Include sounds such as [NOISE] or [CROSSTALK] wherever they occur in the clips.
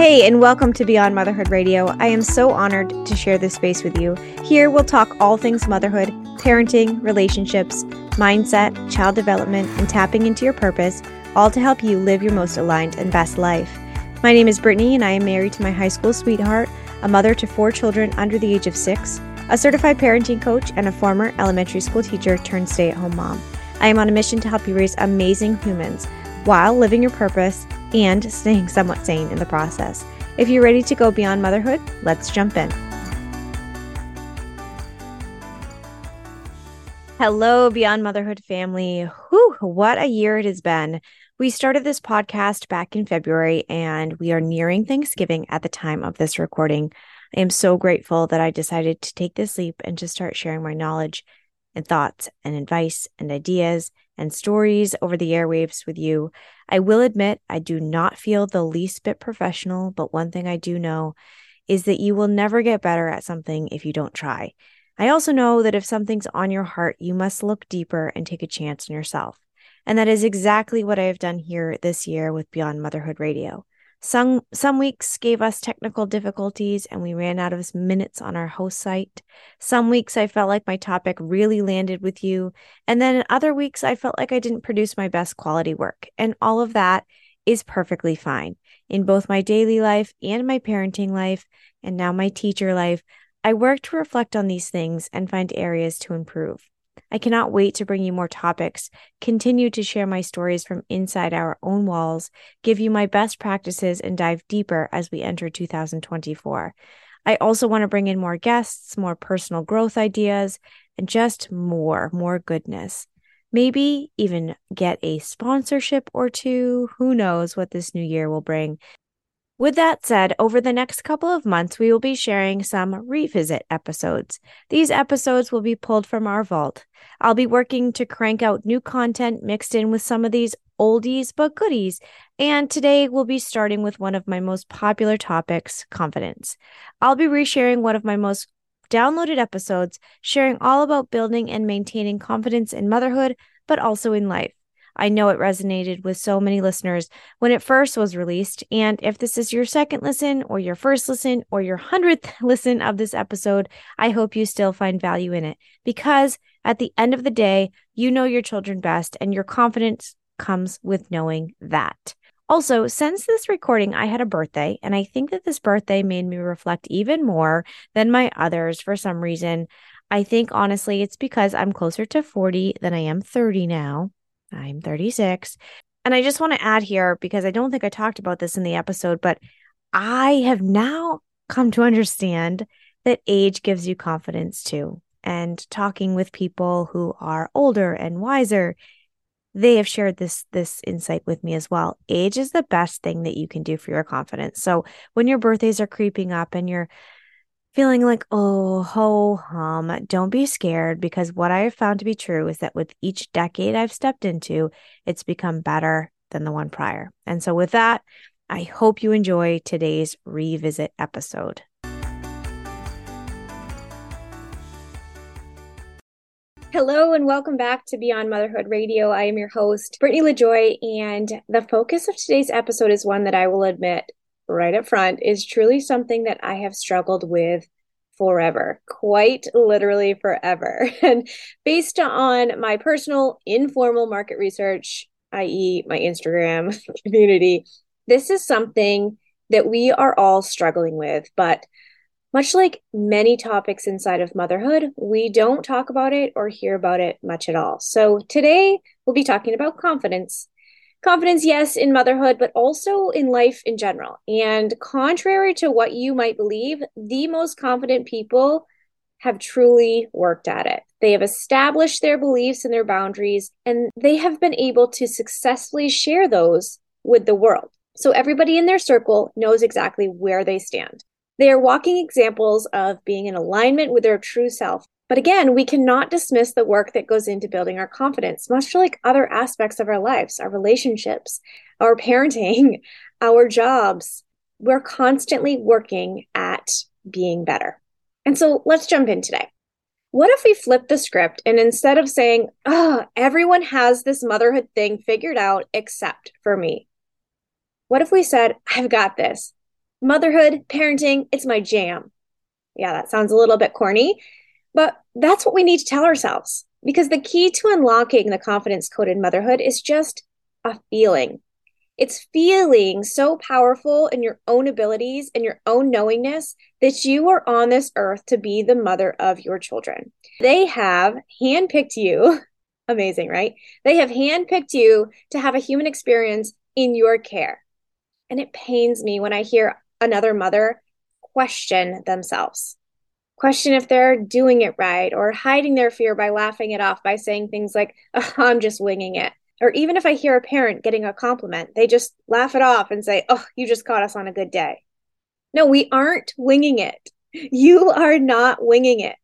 Hey, and welcome to Beyond Motherhood Radio. I am so honored to share this space with you. Here, we'll talk all things motherhood, parenting, relationships, mindset, child development, and tapping into your purpose, all to help you live your most aligned and best life. My name is Brittany, and I am married to my high school sweetheart, a mother to four children under the age of six, a certified parenting coach, and a former elementary school teacher turned stay at home mom. I am on a mission to help you raise amazing humans while living your purpose and staying somewhat sane in the process. If you're ready to go beyond motherhood, let's jump in. Hello, Beyond Motherhood family. Whew, what a year it has been. We started this podcast back in February, and we are nearing Thanksgiving at the time of this recording. I am so grateful that I decided to take this leap and to start sharing my knowledge and thoughts and advice and ideas and stories over the airwaves with you. I will admit, I do not feel the least bit professional, but one thing I do know is that you will never get better at something if you don't try. I also know that if something's on your heart, you must look deeper and take a chance on yourself. And that is exactly what I have done here this year with Beyond Motherhood Radio. Some some weeks gave us technical difficulties and we ran out of minutes on our host site. Some weeks I felt like my topic really landed with you, and then in other weeks I felt like I didn't produce my best quality work. And all of that is perfectly fine. In both my daily life and my parenting life, and now my teacher life, I work to reflect on these things and find areas to improve. I cannot wait to bring you more topics, continue to share my stories from inside our own walls, give you my best practices, and dive deeper as we enter 2024. I also want to bring in more guests, more personal growth ideas, and just more, more goodness. Maybe even get a sponsorship or two. Who knows what this new year will bring? With that said, over the next couple of months, we will be sharing some revisit episodes. These episodes will be pulled from our vault. I'll be working to crank out new content mixed in with some of these oldies but goodies. And today we'll be starting with one of my most popular topics confidence. I'll be resharing one of my most downloaded episodes, sharing all about building and maintaining confidence in motherhood, but also in life. I know it resonated with so many listeners when it first was released. And if this is your second listen, or your first listen, or your hundredth [LAUGHS] listen of this episode, I hope you still find value in it because at the end of the day, you know your children best, and your confidence comes with knowing that. Also, since this recording, I had a birthday, and I think that this birthday made me reflect even more than my others for some reason. I think honestly, it's because I'm closer to 40 than I am 30 now. I'm 36. And I just want to add here because I don't think I talked about this in the episode, but I have now come to understand that age gives you confidence too. And talking with people who are older and wiser, they have shared this this insight with me as well. Age is the best thing that you can do for your confidence. So when your birthdays are creeping up and you're feeling like, oh, ho hum, don't be scared because what I have found to be true is that with each decade I've stepped into, it's become better than the one prior. And so, with that, I hope you enjoy today's revisit episode. Hello and welcome back to Beyond Motherhood Radio. I am your host, Brittany Lajoie, and the focus of today's episode is one that I will admit right up front is truly something that I have struggled with forever, quite literally forever. [LAUGHS] And based on my personal informal market research, i.e., my Instagram [LAUGHS] community, this is something that we are all struggling with. But much like many topics inside of motherhood, we don't talk about it or hear about it much at all. So today we'll be talking about confidence confidence, yes, in motherhood, but also in life in general. And contrary to what you might believe, the most confident people have truly worked at it. They have established their beliefs and their boundaries, and they have been able to successfully share those with the world. So everybody in their circle knows exactly where they stand. They are walking examples of being in alignment with their true self but again, we cannot dismiss the work that goes into building our confidence, much like other aspects of our lives, our relationships, our parenting, [LAUGHS] our jobs. We're constantly working at being better. And so let's jump in today. What if we flip the script and instead of saying, oh, everyone has this motherhood thing figured out except for me? What if we said, I've got this. Motherhood, parenting, it's my jam. Yeah, that sounds a little bit corny, but that's what we need to tell ourselves because the key to unlocking the confidence code in motherhood is just a feeling. It's feeling so powerful in your own abilities and your own knowingness that you are on this earth to be the mother of your children. They have handpicked you. [LAUGHS] Amazing, right? They have handpicked you to have a human experience in your care. And it pains me when I hear another mother question themselves, question if they're doing it right, or hiding their fear by laughing it off by saying things like, oh, I'm just winging it. Or even if I hear a parent getting a compliment, they just laugh it off and say, Oh, you just caught us on a good day. No, we aren't winging it. You are not winging it.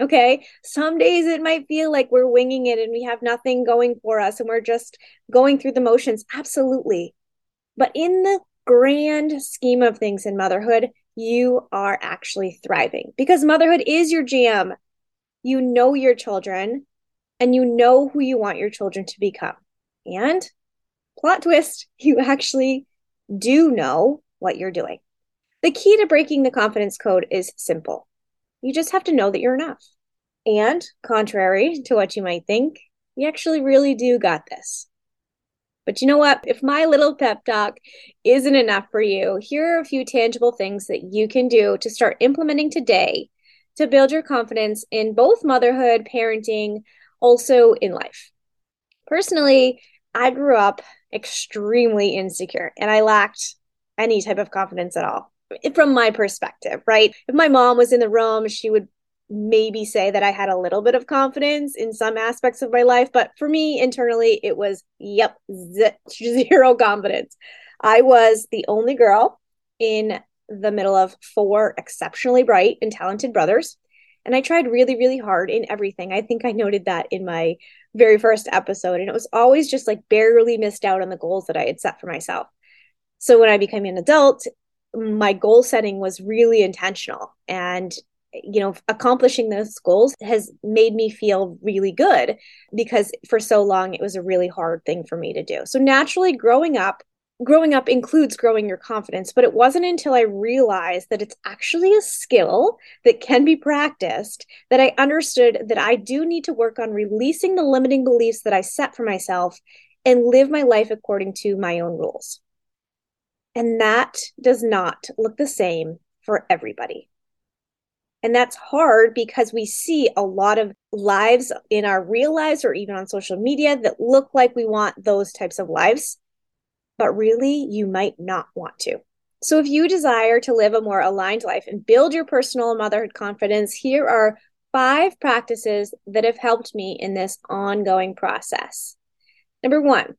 Okay. Some days it might feel like we're winging it and we have nothing going for us and we're just going through the motions. Absolutely. But in the grand scheme of things in motherhood, you are actually thriving because motherhood is your jam. You know your children and you know who you want your children to become. And plot twist, [LAUGHS] you actually do know what you're doing. The key to breaking the confidence code is simple. You just have to know that you're enough. And contrary to what you might think, you actually really do got this. But you know what? If my little pep talk isn't enough for you, here are a few tangible things that you can do to start implementing today to build your confidence in both motherhood, parenting, also in life. Personally, I grew up extremely insecure and I lacked any type of confidence at all from my perspective, right? If my mom was in the room, she would maybe say that I had a little bit of confidence in some aspects of my life, but for me internally, it was yep, [LAUGHS] zero confidence. I was the only girl in the middle of four exceptionally bright and talented brothers. And I tried really, really hard in everything. I think I noted that in my very first episode. And it was always just like barely missed out on the goals that I had set for myself. So when I became an adult, my goal setting was really intentional. And you know, accomplishing those goals has made me feel really good because for so long it was a really hard thing for me to do. So naturally, growing up, growing up includes growing your confidence, but it wasn't until I realized that it's actually a skill that can be practiced that I understood that I do need to work on releasing the limiting beliefs that I set for myself and live my life according to my own rules. And that does not look the same for everybody. And that's hard because we see a lot of lives in our real lives or even on social media that look like we want those types of lives, but really you might not want to. So, if you desire to live a more aligned life and build your personal motherhood confidence, here are five practices that have helped me in this ongoing process. Number one,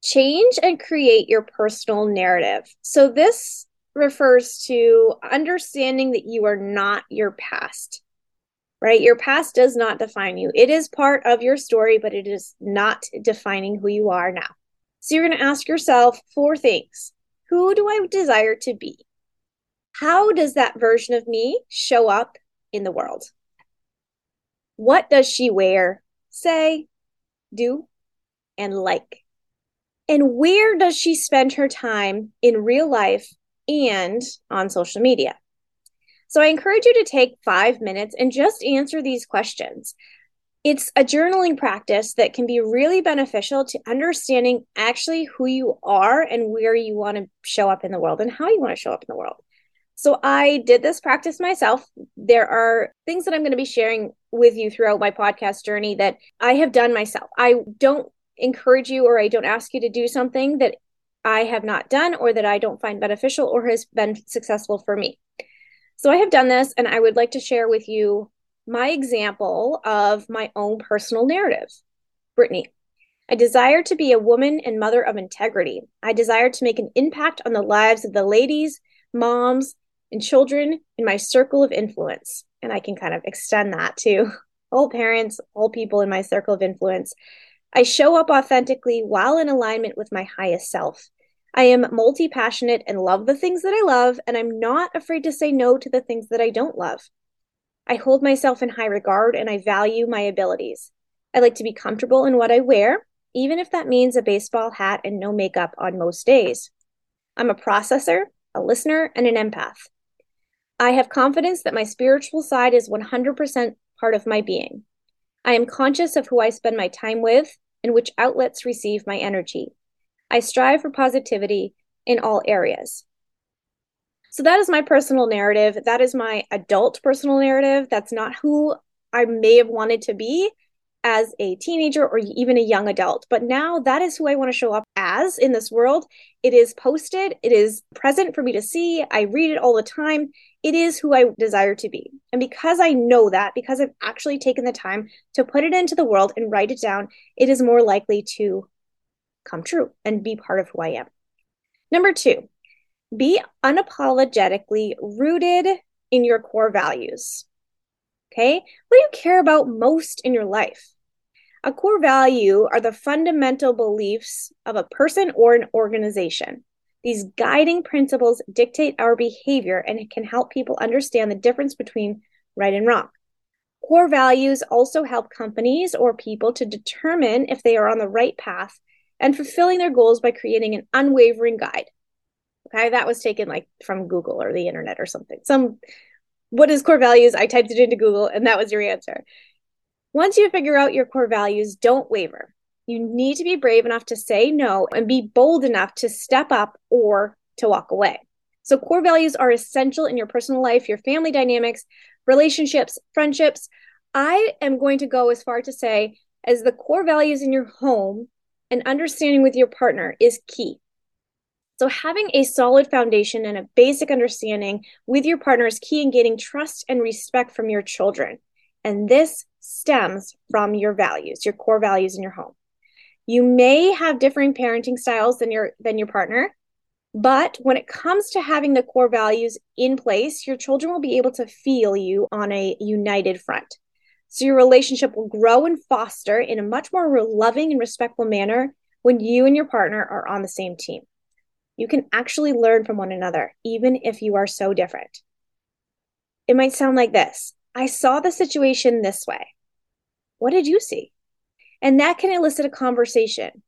change and create your personal narrative. So, this refers to understanding that you are not your past, right? Your past does not define you. It is part of your story, but it is not defining who you are now. So you're going to ask yourself four things Who do I desire to be? How does that version of me show up in the world? What does she wear, say, do, and like? And where does she spend her time in real life and on social media. So I encourage you to take five minutes and just answer these questions. It's a journaling practice that can be really beneficial to understanding actually who you are and where you want to show up in the world and how you want to show up in the world. So I did this practice myself. There are things that I'm going to be sharing with you throughout my podcast journey that I have done myself. I don't encourage you or I don't ask you to do something that I have not done or that I don't find beneficial or has been successful for me. So I have done this and I would like to share with you my example of my own personal narrative. Brittany, I desire to be a woman and mother of integrity. I desire to make an impact on the lives of the ladies, moms, and children in my circle of influence. And I can kind of extend that to [LAUGHS] all parents, all people in my circle of influence. I show up authentically while in alignment with my highest self. I am multi passionate and love the things that I love, and I'm not afraid to say no to the things that I don't love. I hold myself in high regard and I value my abilities. I like to be comfortable in what I wear, even if that means a baseball hat and no makeup on most days. I'm a processor a listener, and an empath. I have confidence that my spiritual side is 100% part of my being. I am conscious of who I spend my time with and which outlets receive my energy. I strive for positivity in all areas. So that is my personal narrative. That is my adult personal narrative. That's not who I may have wanted to be as a teenager or even a young adult. But now that is who I want to show up as in this world. It is posted, it is present for me to see. I read it all the time. It is who I desire to be. And because I know that, because I've actually taken the time to put it into the world and write it down, it is more likely to come true and be part of who I am. Number two, be unapologetically rooted in your core values. Okay. What do you care about most in your life? A core value are the fundamental beliefs of a person or an organization. These guiding principles dictate our behavior and it can help people understand the difference between right and wrong. Core values also help companies or people to determine if they are on the right path and fulfilling their goals by creating an unwavering guide. Okay, that was taken like from Google or the internet or something. Some what is core values? I typed it into Google and that was your answer. Once you figure out your core values, don't waver. You need to be brave enough to say no and be bold enough to step up or to walk away. So, core values are essential in your personal life, your family dynamics, relationships, friendships. I am going to go as far to say, as the core values in your home and understanding with your partner is key. So, having a solid foundation and a basic understanding with your partner is key in getting trust and respect from your children. And this stems from your values, your core values in your home. You may have differing parenting styles than your than your partner, but when it comes to having the core values in place, your children will be able to feel you on a united front. So your relationship will grow and foster in a much more loving and respectful manner when you and your partner are on the same team. You can actually learn from one another, even if you are so different. It might sound like this I saw the situation this way. What did you see? And that can elicit a conversation.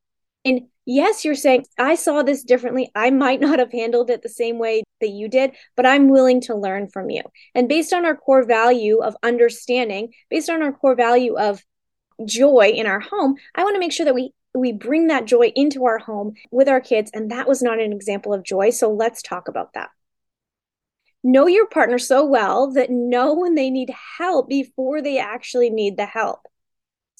And yes, you're saying, I saw this differently. I might not have handled it the same way that you did, but I'm willing to learn from you. And based on our core value of understanding, based on our core value of joy in our home, I want to make sure that we we bring that joy into our home with our kids. And that was not an example of joy. So let's talk about that. Know your partner so well that know when they need help before they actually need the help.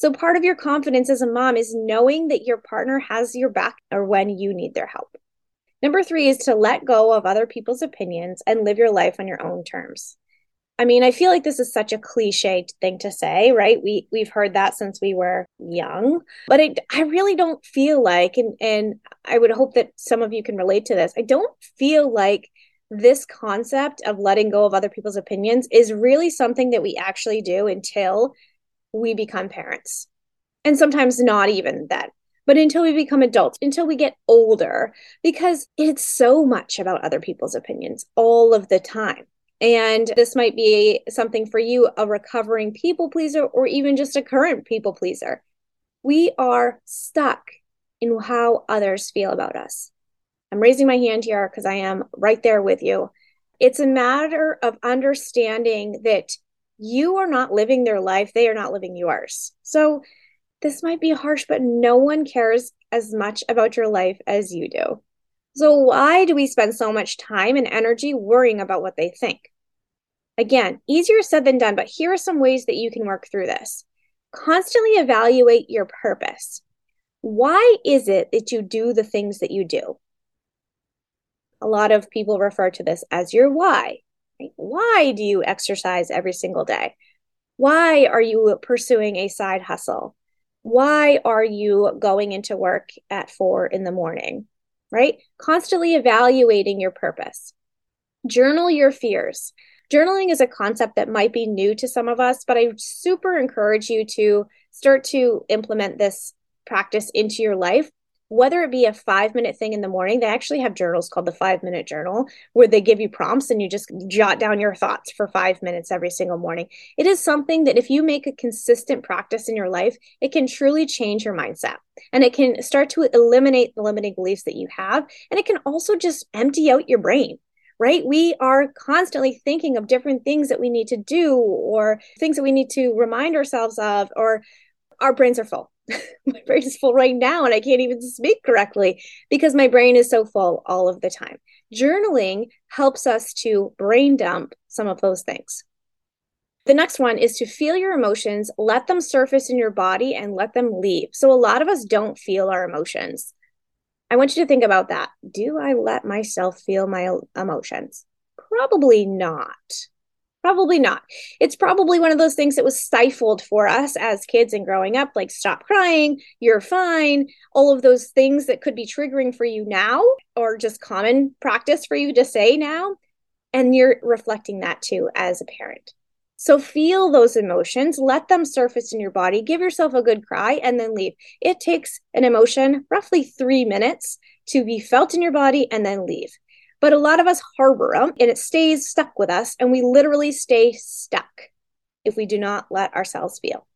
So, part of your confidence as a mom is knowing that your partner has your back or when you need their help. Number three is to let go of other people's opinions and live your life on your own terms. I mean, I feel like this is such a cliche thing to say, right? We we've heard that since we were young, but I, I really don't feel like, and and I would hope that some of you can relate to this. I don't feel like this concept of letting go of other people's opinions is really something that we actually do until we become parents, and sometimes not even then. But until we become adults, until we get older, because it's so much about other people's opinions all of the time and this might be something for you a recovering people pleaser or even just a current people pleaser. We are stuck in how others feel about us. I'm raising my hand here because I am right there with you. It's a matter of understanding that you are not living their life, they are not living yours. So, this might be harsh, but no one cares as much about your life as you do. So, why do we spend so much time and energy worrying about what they think? Again, easier said than done, but here are some ways that you can work through this. Constantly evaluate your purpose. Why is it that you do the things that you do? A lot of people refer to this as your why. Why do you exercise every single day? Why are you pursuing a side hustle? Why are you going into work at four in the morning? Right? Constantly evaluating your purpose. Journal your fears journaling is a concept that might be new to some of us, but I super encourage you to start to implement this practice into your life. Whether it be a five minute thing in the morning, they actually have journals called the five minute journal where they give you prompts and you just jot down your thoughts for five minutes every single morning. It is something that if you make a consistent practice in your life, it can truly change your mindset and it can start to eliminate the limiting beliefs that you have. And it can also just empty out your brain right? We are constantly thinking of different things that we need to do or things that we need to remind ourselves of, or our brains are full. [LAUGHS] my brain is full right now and I can't even speak correctly because my brain is so full all of the time. Journaling helps us to brain dump some of those things. The next one is to feel your emotions, let them surface in your body and let them leave. So, a lot of us don't feel our emotions. I want you to think about that. Do I let myself feel my emotions? Probably not. Probably not. It's probably one of those things that was stifled for us as kids and growing up, like stop crying, you're fine, all of those things that could be triggering for you now or just common practice for you to say now. And you're reflecting that too as a parent. So feel those emotions, let them surface in your body, give yourself a good cry, and then leave. It takes an emotion roughly three minutes to be felt in your body and then leave. But a lot of us harbor them and it stays stuck with us, and we literally stay stuck if we do not let ourselves feel.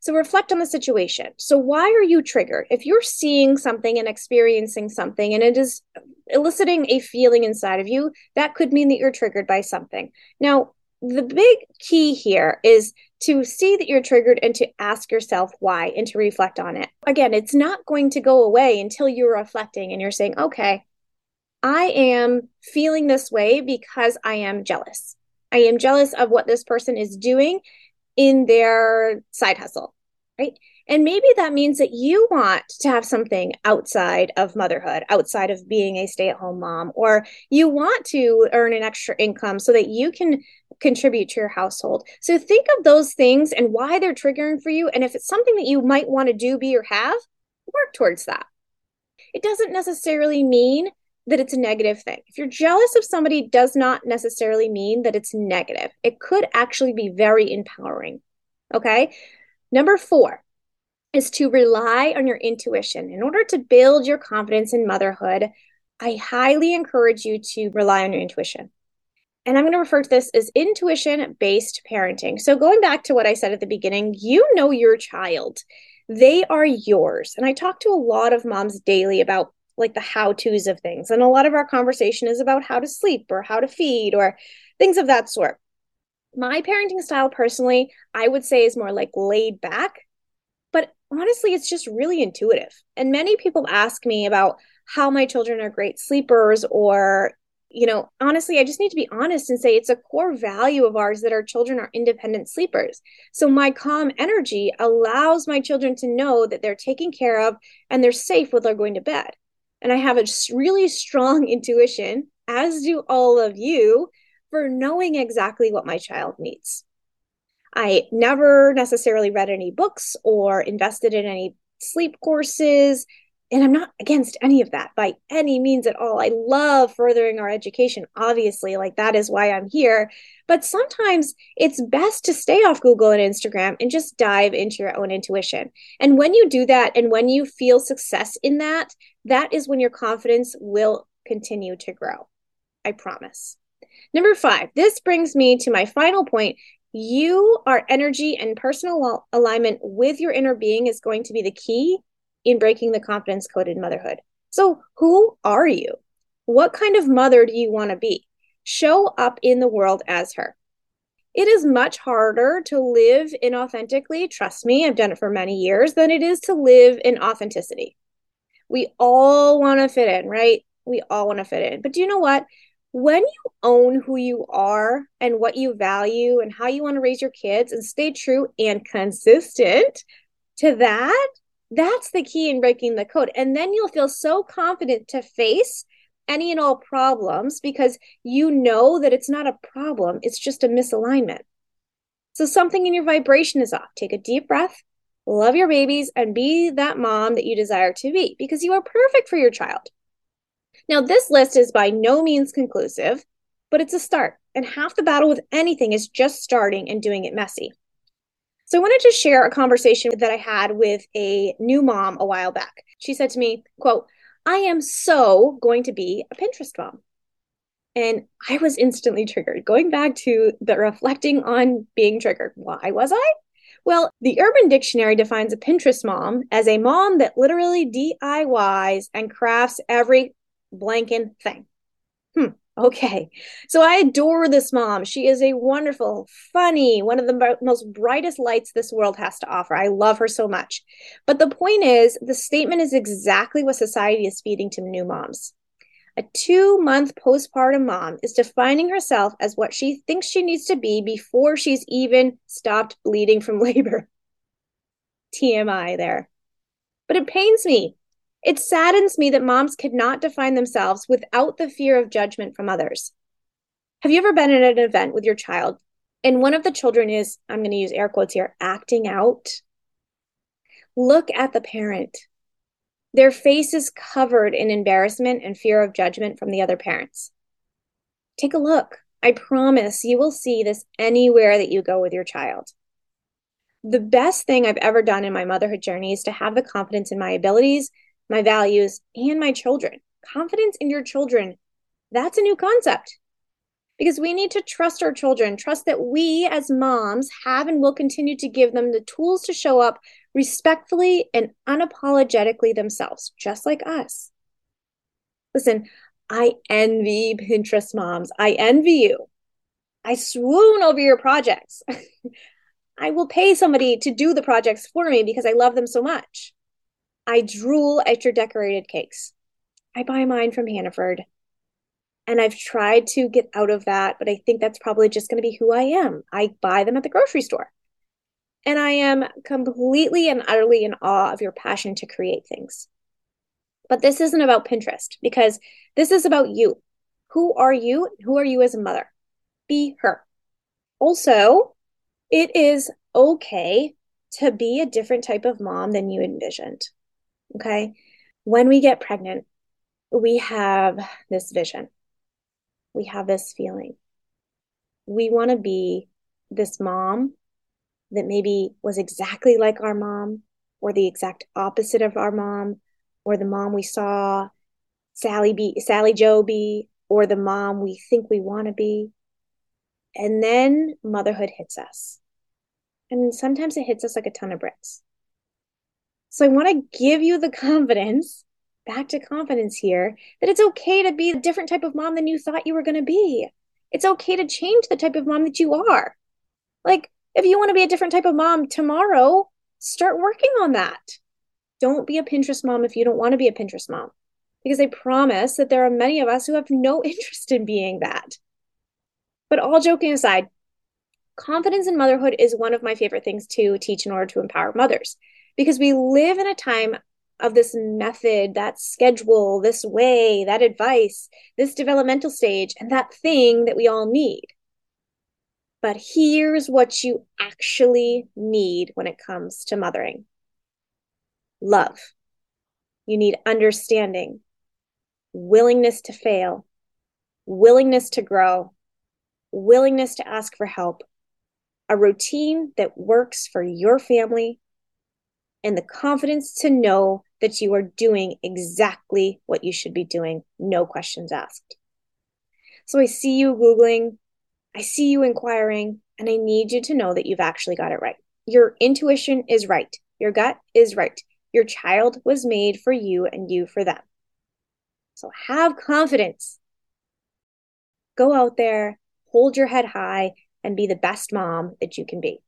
So reflect on the situation. So, why are you triggered? If you're seeing something and experiencing something and it is eliciting a feeling inside of you, that could mean that you're triggered by something. Now, the big key here is to see that you're triggered and to ask yourself why and to reflect on it. Again, it's not going to go away until you're reflecting and you're saying, okay, I am feeling this way because I am jealous. I am jealous of what this person is doing in their side hustle, right? And maybe that means that you want to have something outside of motherhood, outside of being a stay at home mom, or you want to earn an extra income so that you can contribute to your household. So think of those things and why they're triggering for you. And if it's something that you might want to do, be, or have, work towards that. It doesn't necessarily mean that it's a negative thing. If you're jealous of somebody does not necessarily mean that it's negative. It could actually be very empowering. Okay? Number 4, is to rely on your intuition. In order to build your confidence in motherhood, I highly encourage you to rely on your intuition. And I'm going to refer to this as intuition based parenting. So, going back to what I said at the beginning, you know your child, they are yours. And I talk to a lot of moms daily about like the how to's of things. And a lot of our conversation is about how to sleep or how to feed or things of that sort. My parenting style, personally, I would say is more like laid back but honestly, it's just really intuitive. And many people ask me about how my children are great sleepers or you know, honestly, I just need to be honest and say it's a core value of ours that our children are independent sleepers. So, my calm energy allows my children to know that they're taken care of and they're safe when they're going to bed. And I have a really strong [LAUGHS] intuition, as do all of you, for knowing exactly what my child needs. I never necessarily read any books or invested in any sleep courses. And I'm not against any of that by any means at all. I love furthering our education, obviously, like that is why I'm here. But sometimes it's best to stay off Google and Instagram and just dive into your own intuition. And when you do that and when you feel success in that, that is when your confidence will continue to grow. I promise. Number five, this brings me to my final point, you our energy and personal alignment with your inner being is going to be the key in breaking the confidence code in motherhood. So who are you? What kind of mother do you want to be? Show up in the world as her. It is much harder to live inauthentically trust me i've done it for many years than it is to live in authenticity. We all want to fit in right? We all want to fit in. But do you know what? When you own who you are and what you value and how you want to raise your kids and stay true and consistent to that, that's the key in breaking the code. And then you'll feel so confident to face any and all problems because you know that it's not a problem, it's just a misalignment. So something in your vibration is off. Take a deep breath, love your babies, and be that mom that you desire to be because you are perfect for your child. Now, this list is by no means conclusive, but it's a start. And half the battle with anything is just starting and doing it messy. So I wanted to share a conversation that I had with a new mom a while back. She said to me, quote, I am so going to be a Pinterest mom. And I was instantly triggered. Going back to the reflecting on being triggered. Why was I? Well, the Urban Dictionary defines a Pinterest mom as a mom that literally DIYs and crafts every blanking thing. Okay. So I adore this mom. She is a wonderful, funny, one of the most brightest lights this world has to offer. I love her so much. But the point is, the statement is exactly what society is feeding to new moms. A two month postpartum mom is defining herself as what she thinks she needs to be before she's even stopped bleeding from [LAUGHS] labor. TMI there. But it pains me it saddens me that moms could not define themselves without the fear of judgment from others. Have you ever been at an event with your child and one of the children is, I'm going to use air quotes here, acting out? Look at the parent. Their face is covered in embarrassment and fear of judgment from the other parents. Take a look. I promise you will see this anywhere that you go with your child. The best thing I've ever done in my motherhood journey is to have the confidence in my abilities my values, and my children. Confidence in your children, that's a new concept because we need to trust our children, trust that we as moms have and will continue to give them the tools to show up respectfully and unapologetically themselves, just like us. Listen, I envy Pinterest moms. I envy you. I swoon over your projects. [LAUGHS] I will pay somebody to do the projects for me because I love them so much. I drool at your decorated cakes. I buy mine from Hannaford. And I've tried to get out of that, but I think that's probably just going to be who I am. I buy them at the grocery store. And I am completely and utterly in awe of your passion to create things. But this isn't about Pinterest because this is about you. Who are you? Who are you as a mother? Be her. Also, it is okay to be a different type of mom than you envisioned. Okay. When we get pregnant, we have this vision, we have this feeling. We want to be this mom that maybe was exactly like our mom, or the exact opposite of our mom, or the mom we saw Sally be Sally Joe be, or the mom we think we want to be. And then motherhood hits us. And sometimes it hits us like a ton of bricks. So I want to give you the confidence, back to confidence here, that it's okay to be a different type of mom than you thought you were going to be. It's okay to change the type of mom that you are. Like, if you want to be a different type of mom tomorrow, start working on that. Don't be a Pinterest mom if you don't want to be a Pinterest mom, because I promise that there are many of us who have no [LAUGHS] interest in being that. But all joking aside, confidence in motherhood is one of my favorite things to teach in order to empower mothers because we live in a time of this method, that schedule, this way, that advice, this developmental stage, and that thing that we all need. But here's what you actually need when it comes to mothering love. You need understanding, willingness to fail, willingness to grow, willingness to ask for help, a routine that works for your family and the confidence to know that you are doing exactly what you should be doing, no questions asked. So I see you Googling, I see you inquiring, and I need you to know that you've actually got it right. Your intuition is right, your gut is right. Your child was made for you and you for them. So have confidence. Go out there, hold your head high, and be the best mom that you can be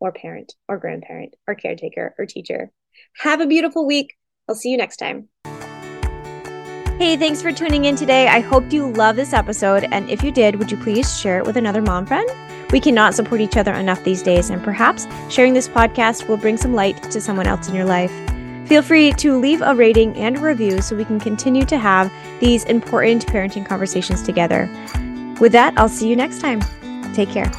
or parent or grandparent or caretaker or teacher. Have a beautiful week. I'll see you next time. Hey, thanks for tuning in today. I hope you love this episode. And if you did, would you please share it with another mom friend? We cannot support each other enough these days, and perhaps sharing this podcast will bring some light to someone else in your life. Feel free to leave a rating and a review so we can continue to have these important parenting conversations together. With that, I'll see you next time. Take care.